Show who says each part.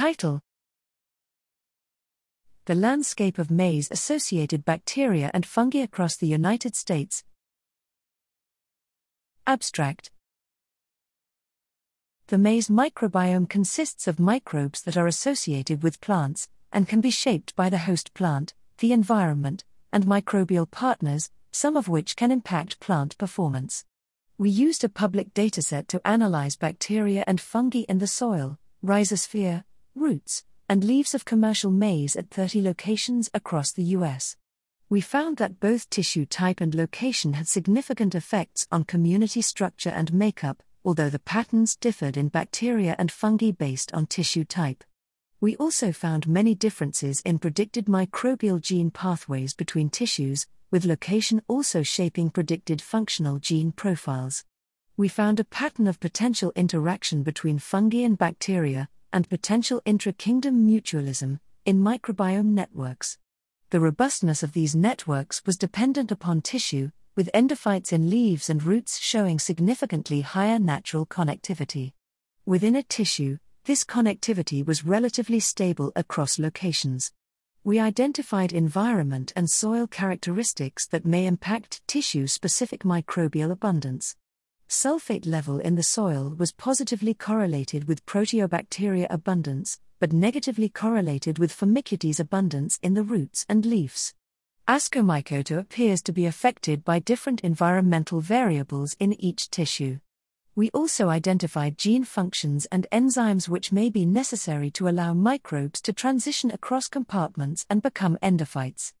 Speaker 1: Title The Landscape of Maize Associated Bacteria and Fungi Across the United States. Abstract The maize microbiome consists of microbes that are associated with plants and can be shaped by the host plant, the environment, and microbial partners, some of which can impact plant performance. We used a public dataset to analyze bacteria and fungi in the soil, rhizosphere, roots, and leaves of commercial maize at 30 locations across the U.S. We found that both tissue type and location had significant effects on community structure and makeup, although the patterns differed in bacteria and fungi based on tissue type. We also found many differences in predicted microbial gene pathways between tissues, with location also shaping predicted functional gene profiles. We found a pattern of potential interaction between fungi and bacteria, and potential intra kingdom mutualism, in microbiome networks. The robustness of these networks was dependent upon tissue, with endophytes in leaves and roots showing significantly higher natural connectivity. Within a tissue, this connectivity was relatively stable across locations. We identified environment and soil characteristics that may impact tissue specific microbial abundance. Sulfate level in the soil was positively correlated with proteobacteria abundance, but negatively correlated with Firmicutes abundance in the roots and leaves. Ascomycota appears to be affected by different environmental variables in each tissue. We also identified gene functions and enzymes which may be necessary to allow microbes to transition across compartments and become endophytes.